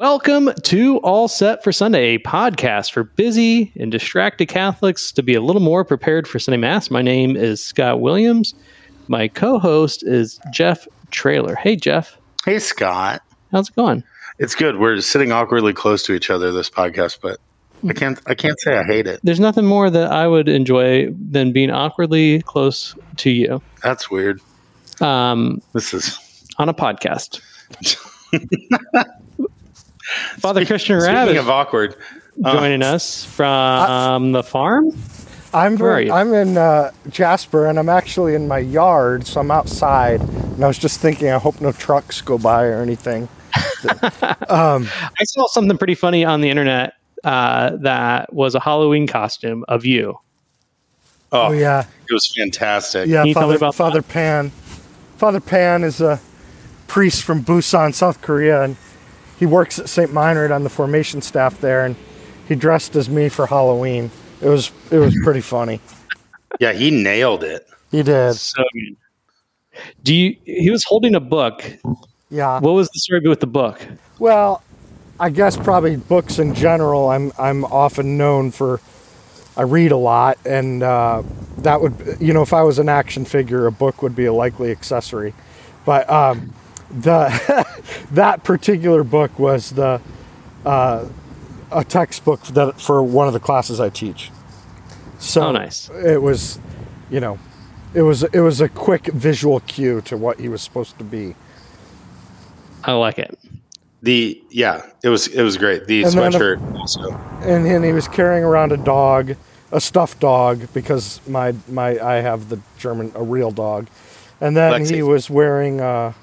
Welcome to All Set for Sunday, a podcast for busy and distracted Catholics to be a little more prepared for Sunday Mass. My name is Scott Williams. My co host is Jeff Trailer. Hey, Jeff. Hey, Scott. How's it going? It's good. We're sitting awkwardly close to each other this podcast, but I can't. I can't say I hate it. There's nothing more that I would enjoy than being awkwardly close to you That's weird. um, This is on a podcast. Father Christian speaking Rabbit of awkward. uh, joining us from the farm. I'm Where are you? I'm in uh, Jasper, and I'm actually in my yard, so I'm outside. And I was just thinking, I hope no trucks go by or anything. um, I saw something pretty funny on the internet uh, that was a Halloween costume of you. Oh, oh yeah, it was fantastic. yeah. Can you tell me Father, about Father Pan. Father Pan is a priest from Busan, South Korea, and he works at St. Meinrad on the formation staff there. And he dressed as me for Halloween. It was it was pretty funny. Yeah, he nailed it. He did. So good. Do you? He was holding a book. Yeah. What was the story with the book? Well, I guess probably books in general. I'm I'm often known for I read a lot, and uh, that would you know if I was an action figure, a book would be a likely accessory. But um, the that particular book was the uh, a textbook that for one of the classes I teach. So Oh, nice. it was, you know, it was it was a quick visual cue to what he was supposed to be. I like it. The yeah, it was it was great. The And then the- sweatshirt also. and then he was carrying around a dog, a stuffed dog, because my my I have the German a real dog, and then Lexi. he was wearing uh,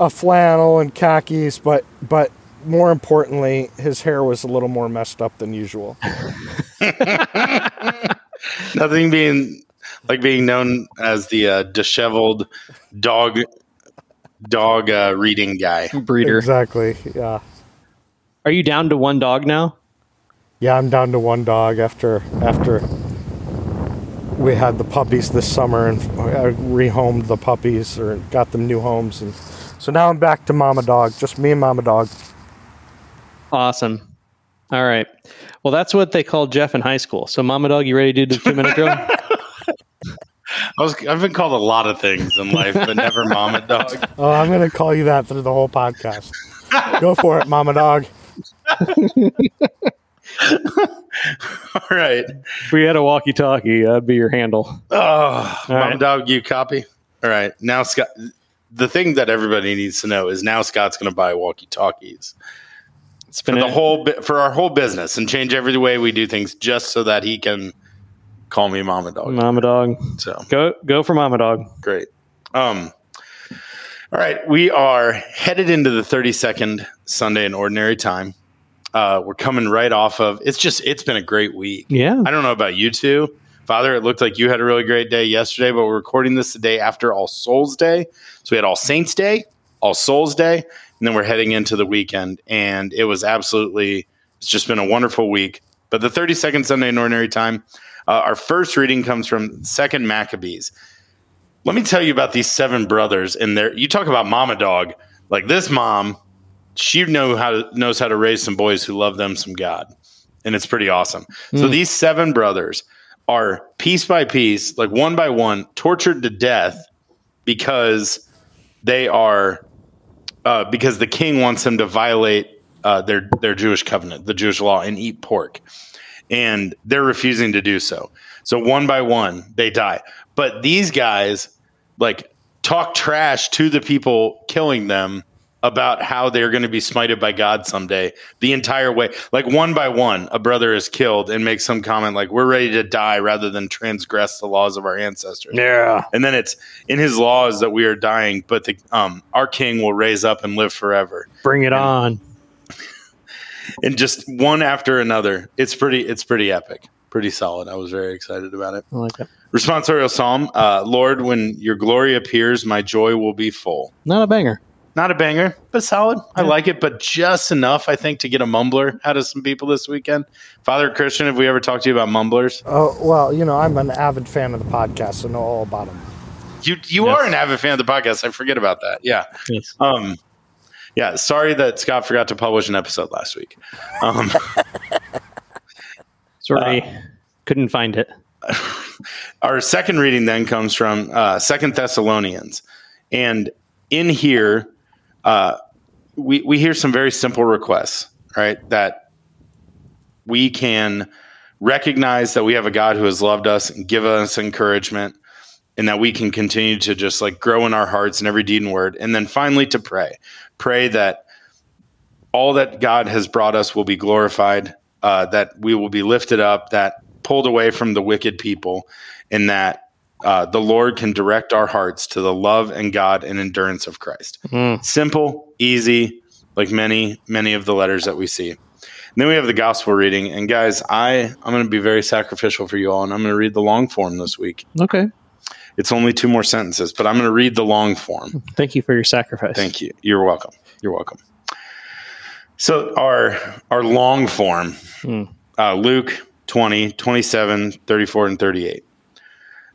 a flannel and khakis, but but more importantly, his hair was a little more messed up than usual. Nothing being like being known as the uh, disheveled dog dog uh, reading guy. Breeder. Exactly. Yeah. Are you down to one dog now? Yeah, I'm down to one dog after after we had the puppies this summer and I rehomed the puppies or got them new homes and so now I'm back to mama dog, just me and mama dog. Awesome. All right. Well, that's what they called Jeff in high school. So, Mama Dog, you ready to do the two minute drill? I was I've been called a lot of things in life, but never mama dog. Oh, I'm gonna call you that through the whole podcast. Go for it, mama dog. All right. if we had a walkie talkie, that'd be your handle. Oh, mom right. dog, you copy. All right, now Scott. The thing that everybody needs to know is now Scott's going to buy walkie talkies It's for been the a- whole for our whole business and change every way we do things just so that he can call me mama dog. Mama Dog. So Go go for Mama Dog. great. Um. All right, we are headed into the 32nd Sunday in Ordinary Time. Uh, we're coming right off of. It's just it's been a great week. Yeah. I don't know about you two. Father, it looked like you had a really great day yesterday, but we're recording this the day after All Souls Day. So we had All Saints Day, All Souls Day, and then we're heading into the weekend. And it was absolutely, it's just been a wonderful week. But the 32nd Sunday in Ordinary Time, uh, our first reading comes from Second Maccabees. Let me tell you about these seven brothers and their, you talk about mama dog. Like this mom, she know how to, knows how to raise some boys who love them some God. And it's pretty awesome. So these seven brothers, are piece by piece, like one by one, tortured to death because they are uh, because the king wants them to violate uh, their their Jewish covenant, the Jewish law, and eat pork, and they're refusing to do so. So one by one, they die. But these guys like talk trash to the people killing them about how they're going to be smited by God someday the entire way. Like one by one, a brother is killed and makes some comment like, we're ready to die rather than transgress the laws of our ancestors. Yeah. And then it's in his laws that we are dying, but the, um, our king will raise up and live forever. Bring it on. And just one after another. It's pretty, it's pretty epic. Pretty solid. I was very excited about it. I like it. Responsorial Psalm, uh, Lord, when your glory appears, my joy will be full. Not a banger. Not a banger, but solid. I like it, but just enough, I think, to get a mumbler out of some people this weekend. Father Christian, have we ever talked to you about mumblers? Oh well, you know I'm an avid fan of the podcast, so know all about them. You you Yes. are an avid fan of the podcast. I forget about that. Yeah. Yes. Um, Yeah, sorry that Scott forgot to publish an episode last week. Um, Sorry, couldn't find it. our second reading then comes from uh, Second Thessalonians, and in here, uh, we we hear some very simple requests, right? That we can recognize that we have a God who has loved us and give us encouragement, and that we can continue to just like grow in our hearts in every deed and word, and then finally to pray, pray that all that God has brought us will be glorified, uh, that we will be lifted up, that pulled away from the wicked people, and that uh, the Lord can direct our hearts to the love and God and endurance of Christ. Mm. Simple, easy, like many, many of the letters that we see. And then we have the gospel reading. And guys, I, I'm going to be very sacrificial for you all, and I'm going to read the long form this week. Okay. It's only two more sentences, but I'm going to read the long form. Thank you for your sacrifice. Thank you. You're welcome. You're welcome. So our our long form, Hmm. uh, Luke 20, 27, 34, and 38.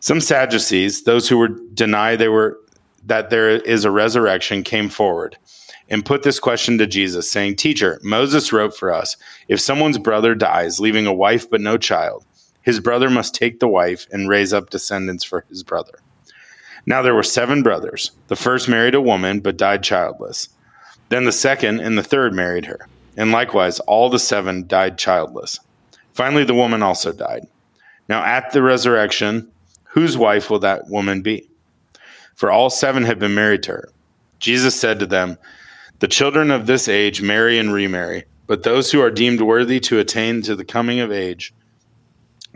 Some Sadducees, those who were deny they were that there is a resurrection, came forward and put this question to Jesus, saying, Teacher, Moses wrote for us, if someone's brother dies, leaving a wife but no child, his brother must take the wife and raise up descendants for his brother. Now there were seven brothers. The first married a woman, but died childless. Then the second and the third married her. And likewise, all the seven died childless. Finally, the woman also died. Now, at the resurrection, whose wife will that woman be? For all seven had been married to her. Jesus said to them, The children of this age marry and remarry, but those who are deemed worthy to attain to the coming of age,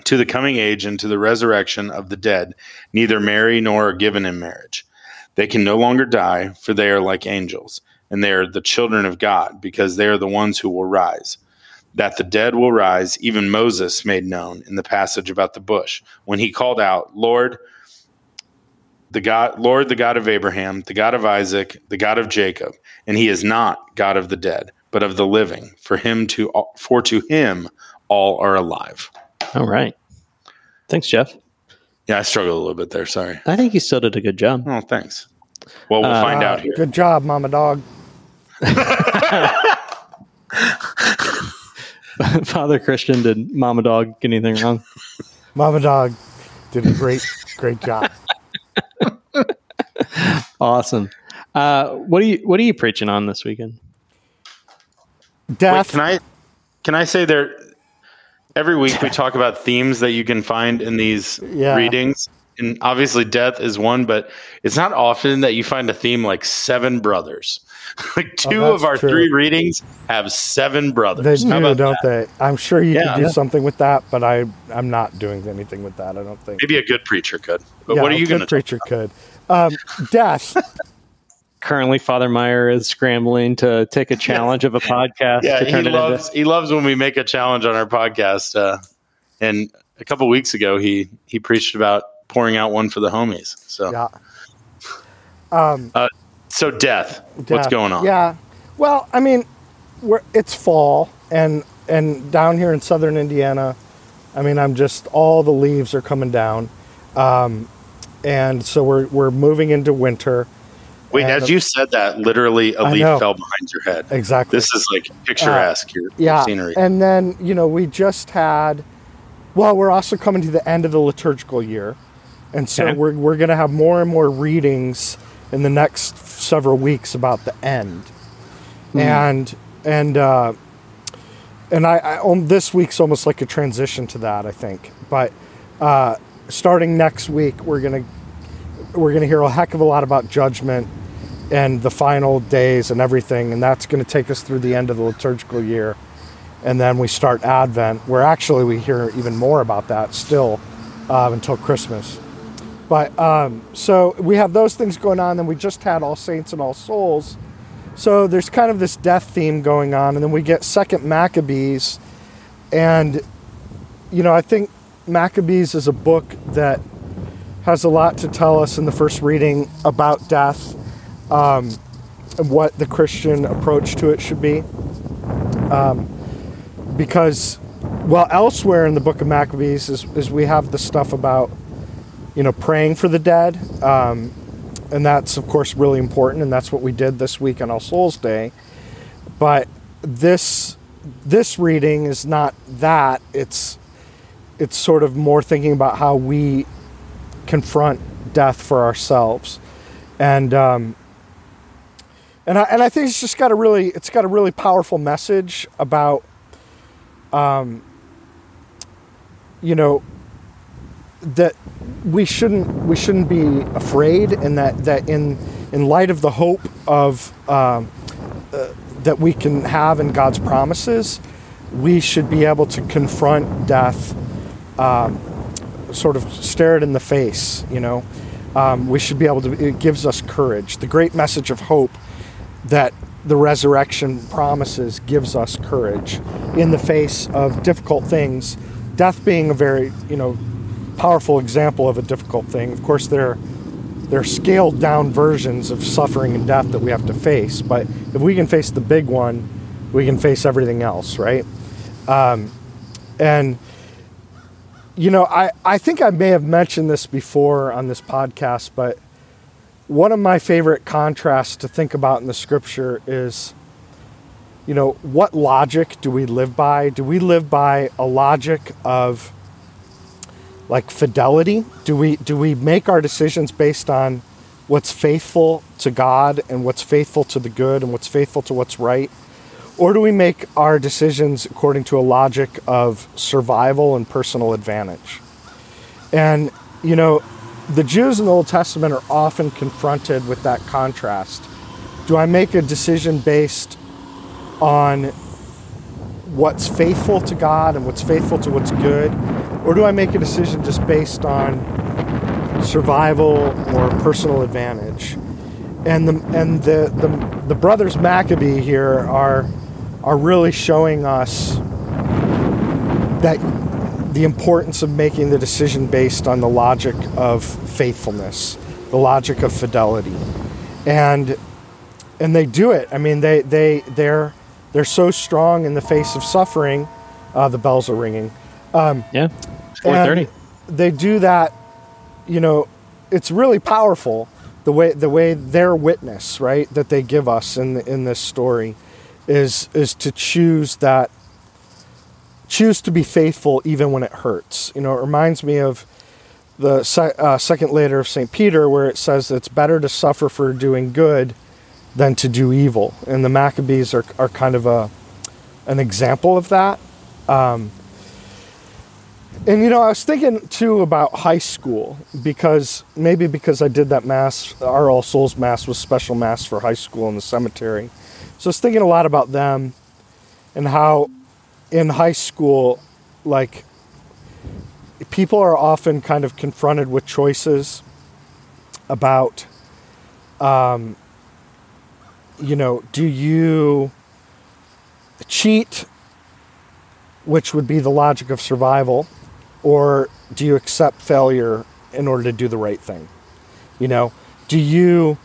to the coming age and to the resurrection of the dead, neither marry nor are given in marriage. They can no longer die, for they are like angels, and they are the children of God, because they are the ones who will rise. That the dead will rise, even Moses made known in the passage about the bush, when he called out, Lord, the God, Lord, the God of Abraham, the God of Isaac, the God of Jacob, and he is not God of the dead, but of the living. For him to, for to him all are alive. All right. Thanks, Jeff. Yeah, I struggled a little bit there. Sorry. I think you still did a good job. Oh, thanks. Well, we'll find Uh, out here. Good job, Mama Dog. Father Christian, did Mama Dog get anything wrong? Mama Dog did a great, great job. Awesome. Uh, what are you What are you preaching on this weekend? Wait, Death. can I can I say there? Every week we talk about themes that you can find in these Yeah. readings, and obviously death is one, but it's not often that you find a theme like seven brothers. like two Oh, of our true. three readings have seven They brothers. How do, don't they? I'm sure you Yeah. could do something with that, but I, I'm not doing anything with that. I don't think. Maybe a good preacher could. But Yeah, what are you good going to? preacher could? Um, death. Currently, Father Meyer is scrambling to take a challenge of a podcast Yeah, to he turn it loves he loves when we make a challenge on our podcast. Uh, and a couple weeks ago, he he preached about pouring out one for the homies. So Yeah. Um, so death. What's going on? Yeah. Well, I mean, we're, it's fall, and and down here in southern Indiana, I mean, I'm just all the leaves are coming down, um, and so we're we're moving into winter. Wait, And- as you said that, literally a I leaf know. fell behind your head. Exactly. This is like picturesque. your yeah scenery. and then you know we just had well we're also coming to the end of the liturgical year and so Okay. we're, we're going to have more and more readings in the next several weeks about the end. And and uh and I, I um, this week's almost like a transition to that i think. But uh starting next week we're going to we're to hear a heck of a lot about judgment and the final days and everything. And that's going to take us through the end of the liturgical year. And then we start advent where actually we hear even more about that still um, until christmas but um, so we have those things going on then we just had all saints and all souls so there's kind of this death theme going on and then we get second maccabees and you know i think maccabees is a book that has a lot to tell us in the first reading about death um, and what the Christian approach to it should be. Um, because, well, elsewhere in the book of Maccabees is, is we have the stuff about, you know, praying for the dead um, and that's of course really important, and that's what we did this week on All Souls Day. But this this reading is not that. It's it's sort of more thinking about how we confront death for ourselves, and um, and I, and I think it's just got a really it's got a really powerful message about um, you know that we shouldn't we shouldn't be afraid and that that in in light of the hope of um, uh, that we can have in God's promises we should be able to confront death um, sort of stare it in the face you know? Um, we should be able to it gives us courage. The great message of hope that the resurrection promises gives us courage. In the face of difficult things death being a very you know powerful example of a difficult thing. Of course there there are scaled down versions of suffering and death that we have to face but if we can face the big one we can face everything else right? Um, and you know I, I think i may have mentioned this before on this podcast but one of my favorite contrasts to think about in the scripture is you know what logic do we live by? Do we live by a logic of like fidelity do we do we make our decisions based on what's faithful to god and what's faithful to the good and what's faithful to what's right or do we make our decisions according to a logic of survival and personal advantage and you know the Jews in the Old Testament are often confronted with that contrast. Do I make a decision based on what's faithful to God and what's faithful to what's good? Or do I make a decision just based on survival or personal advantage? And the and the, the, the brothers Maccabee here are are really showing us that the importance of making the decision based on the logic of faithfulness, the logic of fidelity, and and they do it. I mean, they they they're they're so strong in the face of suffering. Uh, the bells are ringing. Um, yeah, four thirty. They do that. You know, it's really powerful the way the way their witness, right, that they give us in the, in this story, is is to choose that choose to be faithful even when it hurts. You know, it reminds me of the uh, second letter of St. Peter, where it says it's better to suffer for doing good than to do evil. And the Maccabees are, are kind of a, an example of that. Um, and you know, I was thinking too about high school because maybe because I did that mass, our All Souls Mass was special mass for high school in the cemetery. So I was thinking a lot about them and how in high school, like people are often kind of confronted with choices about, um, you know, do you cheat, which would be the logic of survival, or do you accept failure in order to do the right thing? You know, do you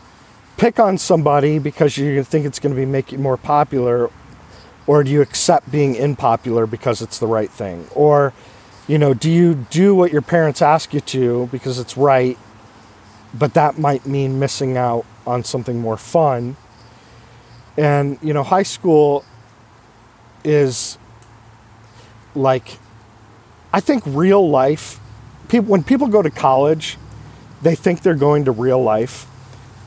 pick on somebody because you think it's going to be make you more popular or do you accept being unpopular because it's the right thing or you know do you do what your parents ask you to because it's right but that might mean missing out on something more fun and you know high school is like i think real life people when people go to college they think they're going to real life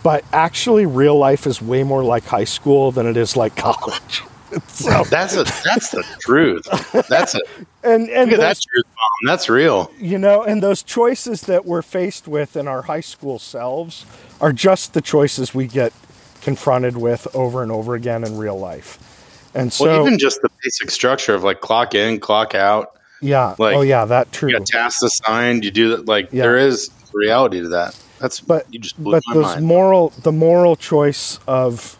but actually real life is way more like high school than it is like college so that's a that's the truth. That's it. And and those, that truth, Mom. That's real. You know, and those choices that we're faced with in our high school selves are just the choices we get confronted with over and over again in real life. And so well, even just the basic structure of like clock in, clock out. Yeah. Like, oh yeah, that true. You tasks assigned. You do that. Like yeah. there is reality to that. That's but you just but those mind. moral the moral choice of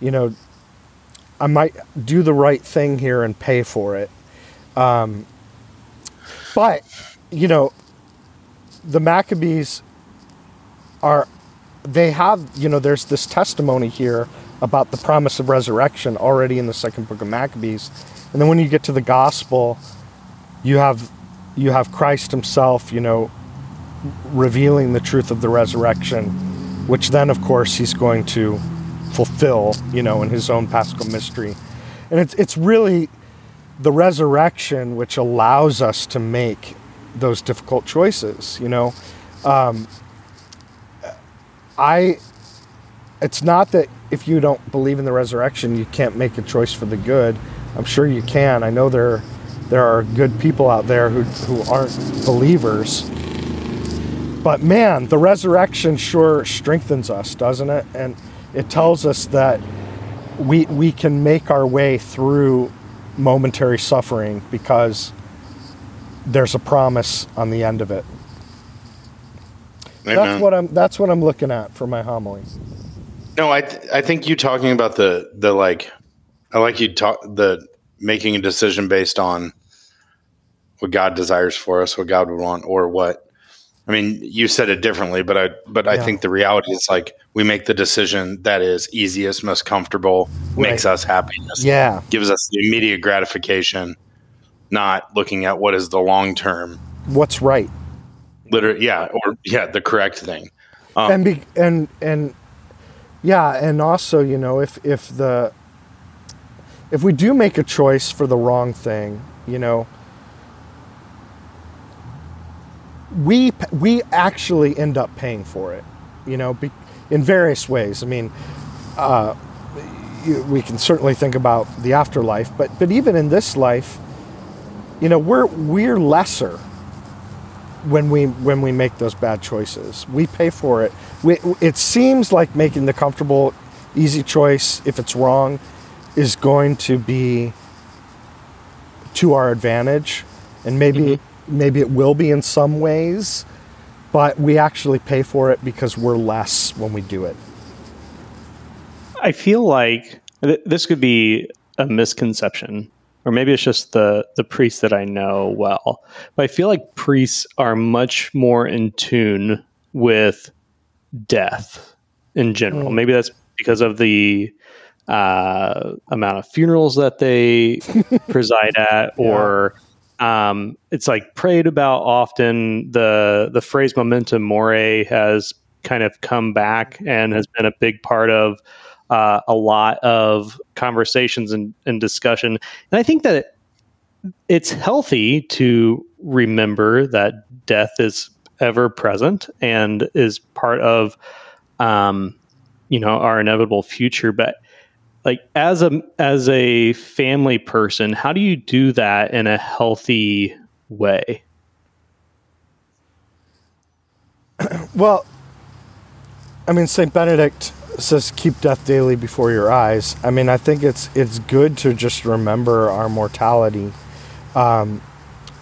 you know I might do the right thing here and pay for it. Um, but, you know, the Maccabees are, they have, you know, there's this testimony here about the promise of resurrection already in the second book of Maccabees. And then when you get to the gospel, you have you have Christ himself, you know, revealing the truth of the resurrection which then, of course, he's going to fulfill, you know, in his own paschal mystery. And it's, it's really the resurrection which allows us to make those difficult choices, you know. Um, I, it's not that if you don't believe in the resurrection, you can't make a choice for the good. I'm sure you can. I know there, there are good people out there who, who aren't believers. But man, the resurrection sure strengthens us, doesn't it? And it tells us that we, we can make our way through momentary suffering because there's a promise on the end of it. Amen. That's what I'm. That's what I'm looking at for my homily. No, I th- I think you talking about the the like I like you talk the making a decision based on what God desires for us, what God would want, or what. I mean, you said it differently, but I but I Yeah. think the reality is like we make the decision that is easiest, most comfortable, makes us happiness, Yeah, gives us the immediate gratification, not looking at what is the long term, what's right, literally, yeah, or yeah, the correct thing. Um, and be and and yeah, and also you know if if the if we do make a choice for the wrong thing, you know, we we actually end up paying for it, you know, be, in various ways. I mean, uh, you, we can certainly think about the afterlife, but but even in this life, you know, we're we're lesser when we when we make those bad choices. We pay for it. We, it seems like making the comfortable, easy choice, if it's wrong, is going to be to our advantage, and maybe maybe it will be in some ways, but we actually pay for it because we're less when we do it. I feel like th- this could be a misconception, or maybe it's just the the priests that I know well. But I feel like priests are much more in tune with death in general. Maybe that's because of the uh, amount of funerals that they preside at, or um, it's like prayed about often. The the phrase "memento mori" has kind of come back and has been a big part of uh, a lot of conversations and, and discussion. And I think that it's healthy to remember that death is ever present and is part of, um, you know, our inevitable future. But like as a as a family person, how do you do that in a healthy way? Well, I mean, Saint Benedict says, "Keep death daily before your eyes." I mean, I think it's it's good to just remember our mortality, um,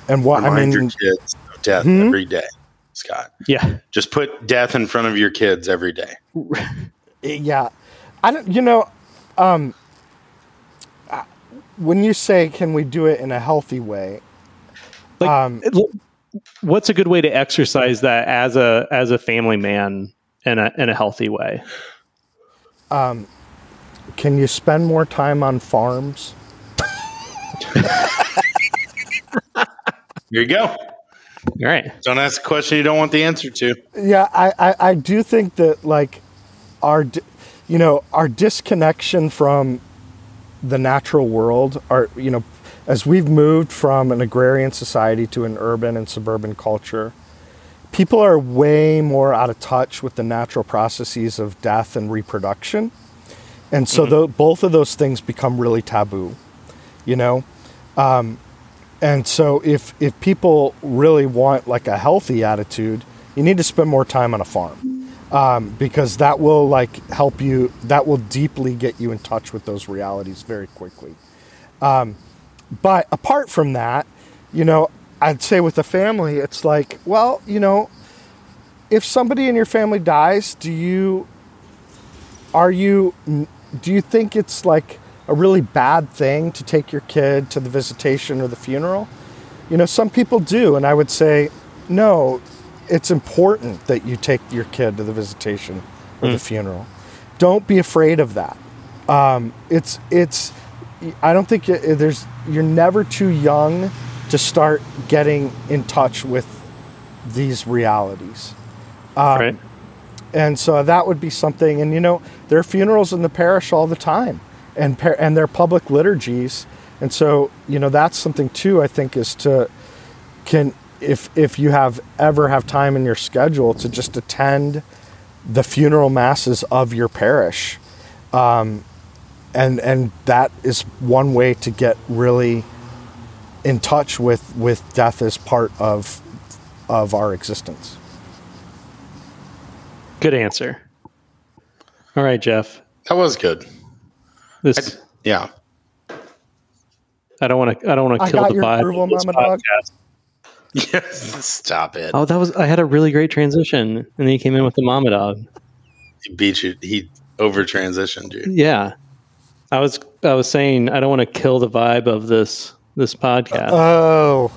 and what I mean. your kids of death Hmm? every day, Scott. Yeah. Just put death in front of your kids every day. yeah i don't you know um uh, when you say can we do it in a healthy way Like, um what's a good way to exercise that as a as a family man in a in a healthy way? can you spend more time on farms Here you go. All right. Don't ask a question you don't want the answer to. yeah i i, I do think that like our di- you know our disconnection from the natural world our you know as we've moved from an agrarian society to an urban and suburban culture people are way more out of touch with the natural processes of death and reproduction. And so tho- both of those things become really taboo you know? Um, and so if if people really want like a healthy attitude you need to spend more time on a farm um, because that will like help you that will deeply get you in touch with those realities very quickly. Um, but apart from that you know i'd say with the family it's like well you know if somebody in your family dies do you are you do you think it's like a really bad thing to take your kid to the visitation or the funeral? You know some people do and i would say no it's important that you take your kid to the visitation or the funeral don't be afraid of that um, it's it's i don't think there's you're never too young to start getting in touch with these realities right. and so that would be something. And you know, there are funerals in the parish all the time, and par- and they're public liturgies, and so you know that's something too. I think is to can if if you have ever have time in your schedule to just attend the funeral masses of your parish, um, and and that is one way to get really in touch with with death as part of of our existence. Good answer. All right, Jeff. That was good. This Yeah. I don't want to. I don't want to kill got the your vibe approval, of this Mama Dog. Podcast. Yes. Stop it. Oh, that was. I had a really great transition, and then he came in with the mama dog. He beat you. He over transitioned you. Yeah, I was. I was saying I don't want to kill the vibe of this this podcast. Oh,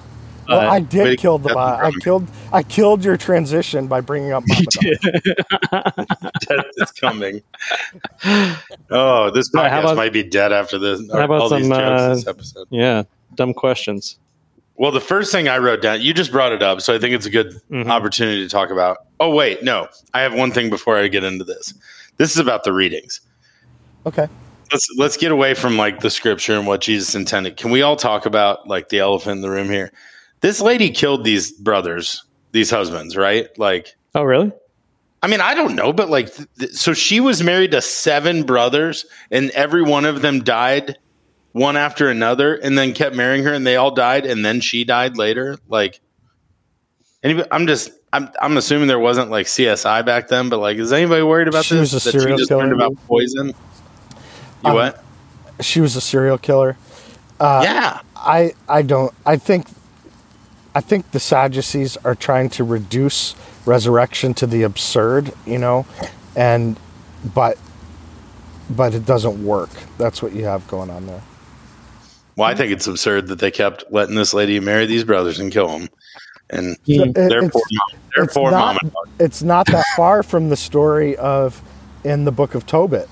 well, I did wait, kill the that's vi- I killed I killed your transition by bringing up Mama Dog. Death is coming. Oh, this podcast how about- might be dead after this. how about all these some, jokes uh, this episode. yeah, dumb questions. Well, the first thing I wrote down, you just brought it up, so I think it's a good Mhm. opportunity to talk about. Oh, wait, no, I have one thing before I get into this. This is about the readings. Okay. Let's let's get away from like the scripture and what Jesus intended. Can we all talk about like the elephant in the room here? This lady killed these brothers, these husbands, right? Like, Oh, really? I mean, I don't know, but like, th- th- so she was married to seven brothers, and every one of them died one after another, and then kept marrying her, and they all died, and then she died later. Like, anybody, I'm just, I'm, I'm assuming there wasn't like CSI back then, but like, is anybody worried about She this? was a That serial just killer. learned about poison. You Um, what? She was a serial killer. Uh, yeah, I I don't I think I think the Sadducees are trying to reduce resurrection to the absurd, you know, and but but it doesn't work. That's what you have going on there. Well, I think it's absurd that they kept letting this lady marry these brothers and kill them, and Hmm. It- therefore, it's, therefore, it's not, it's not that far from the story of in the book of Tobit.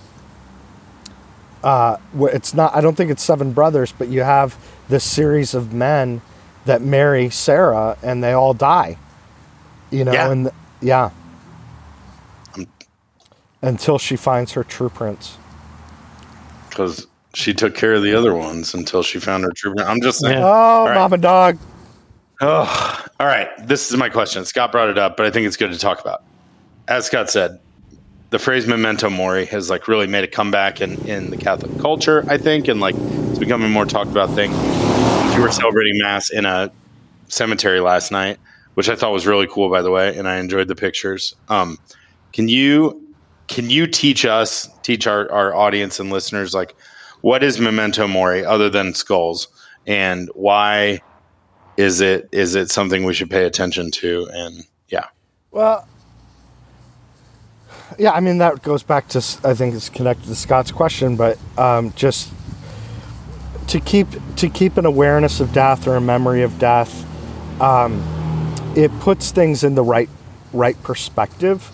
Uh, it's not. I don't think it's seven brothers, but you have this series of men that marry Sarah, and they all die. You know, Yeah. and the, yeah, Um, until she finds her true prince. because she took care of the other ones until she found her true. I'm just saying. Yeah. Oh, right. mama dog. Oh, all right. This is my question. Scott brought it up, but I think it's good to talk about. As Scott said, the phrase memento mori has like really made a comeback in, in the Catholic culture, I think, and like it's becoming a more talked about thing. You were celebrating mass in a cemetery last night, which I thought was really cool, by the way, and I enjoyed the pictures. Um, can you can you teach us, teach our, our audience and listeners, like what is memento mori other than skulls, and why is it is it something we should pay attention to? And yeah, Well, yeah, I mean that goes back to I think it's connected to Scott's question, but um, just to keep to keep an awareness of death or a memory of death, um, it puts things in the right right perspective.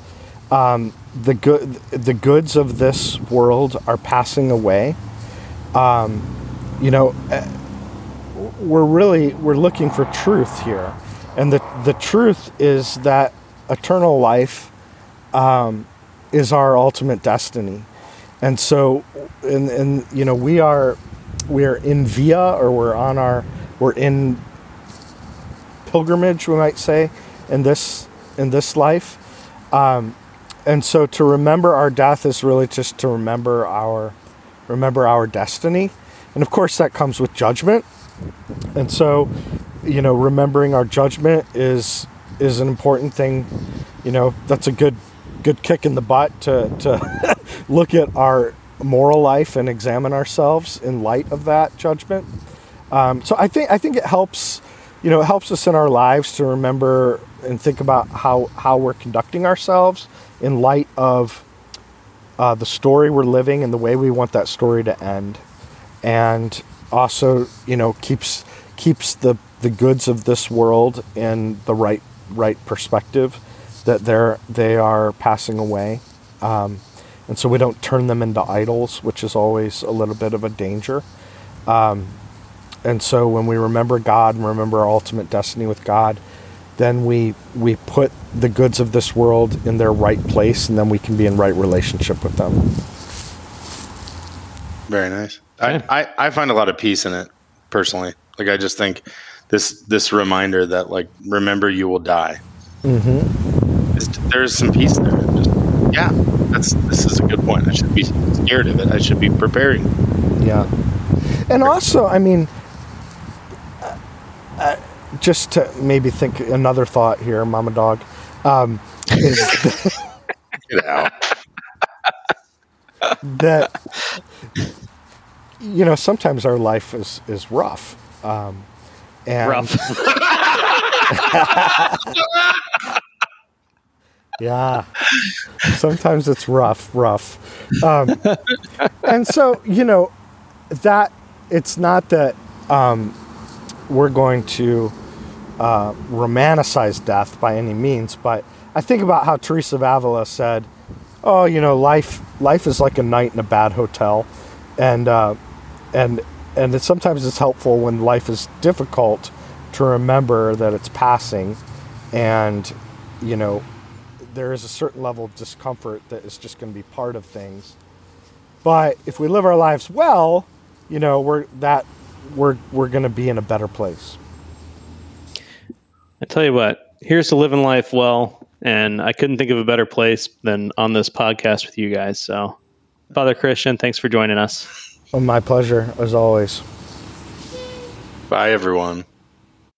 Um, the good the goods of this world are passing away. Um, you know, eh, we're really we're looking for truth here, and the the truth is that eternal life um, is our ultimate destiny, and so, and and you know we are we are in via or we're on our we're in pilgrimage we might say in this in this life. Um, and so to remember our death is really just to remember our remember our destiny. And of course that comes with judgment. And so you know remembering our judgment is is an important thing. You know that's a good good kick in the butt to to look at our moral life and examine ourselves in light of that judgment. Um, so i think i think it helps you know it helps us in our lives to remember and think about how how we're conducting ourselves in light of uh, the story we're living and the way we want that story to end. And also you know keeps keeps the the goods of this world in the right right perspective that they're they are passing away. Um, and so we don't turn them into idols which is always a little bit of a danger. Um, and so when we remember god and remember our ultimate destiny with god then we we put the goods of this world in their right place, and then we can be in right relationship with them. Very nice. I, I, I find a lot of peace in it personally. Like I just think this this reminder that like remember you will die. Mm-hmm. There's some peace there. Just, yeah, that's this is a good point. I should be scared of it. I should be preparing. Yeah, and also, I mean, just to maybe think another thought here, Mama Dog, um, is Get out. that you know sometimes our life is is rough, um, and Rough. Yeah. Sometimes it's rough, rough. Um, and so, you know, that it's not that um, we're going to uh, romanticize death by any means, but I think about how Teresa of Avila said, "Oh, you know, life life is like a night in a bad hotel," and uh, and and it, sometimes it's helpful when life is difficult to remember that it's passing, and you know there is a certain level of discomfort that is just going to be part of things. But if we live our lives well, you know, we're that we're we're going to be in a better place. I tell you what, here's to living life well, and I couldn't think of a better place than on this podcast with you guys. So, Father Christian, thanks for joining us. Oh, my pleasure as always. Bye everyone.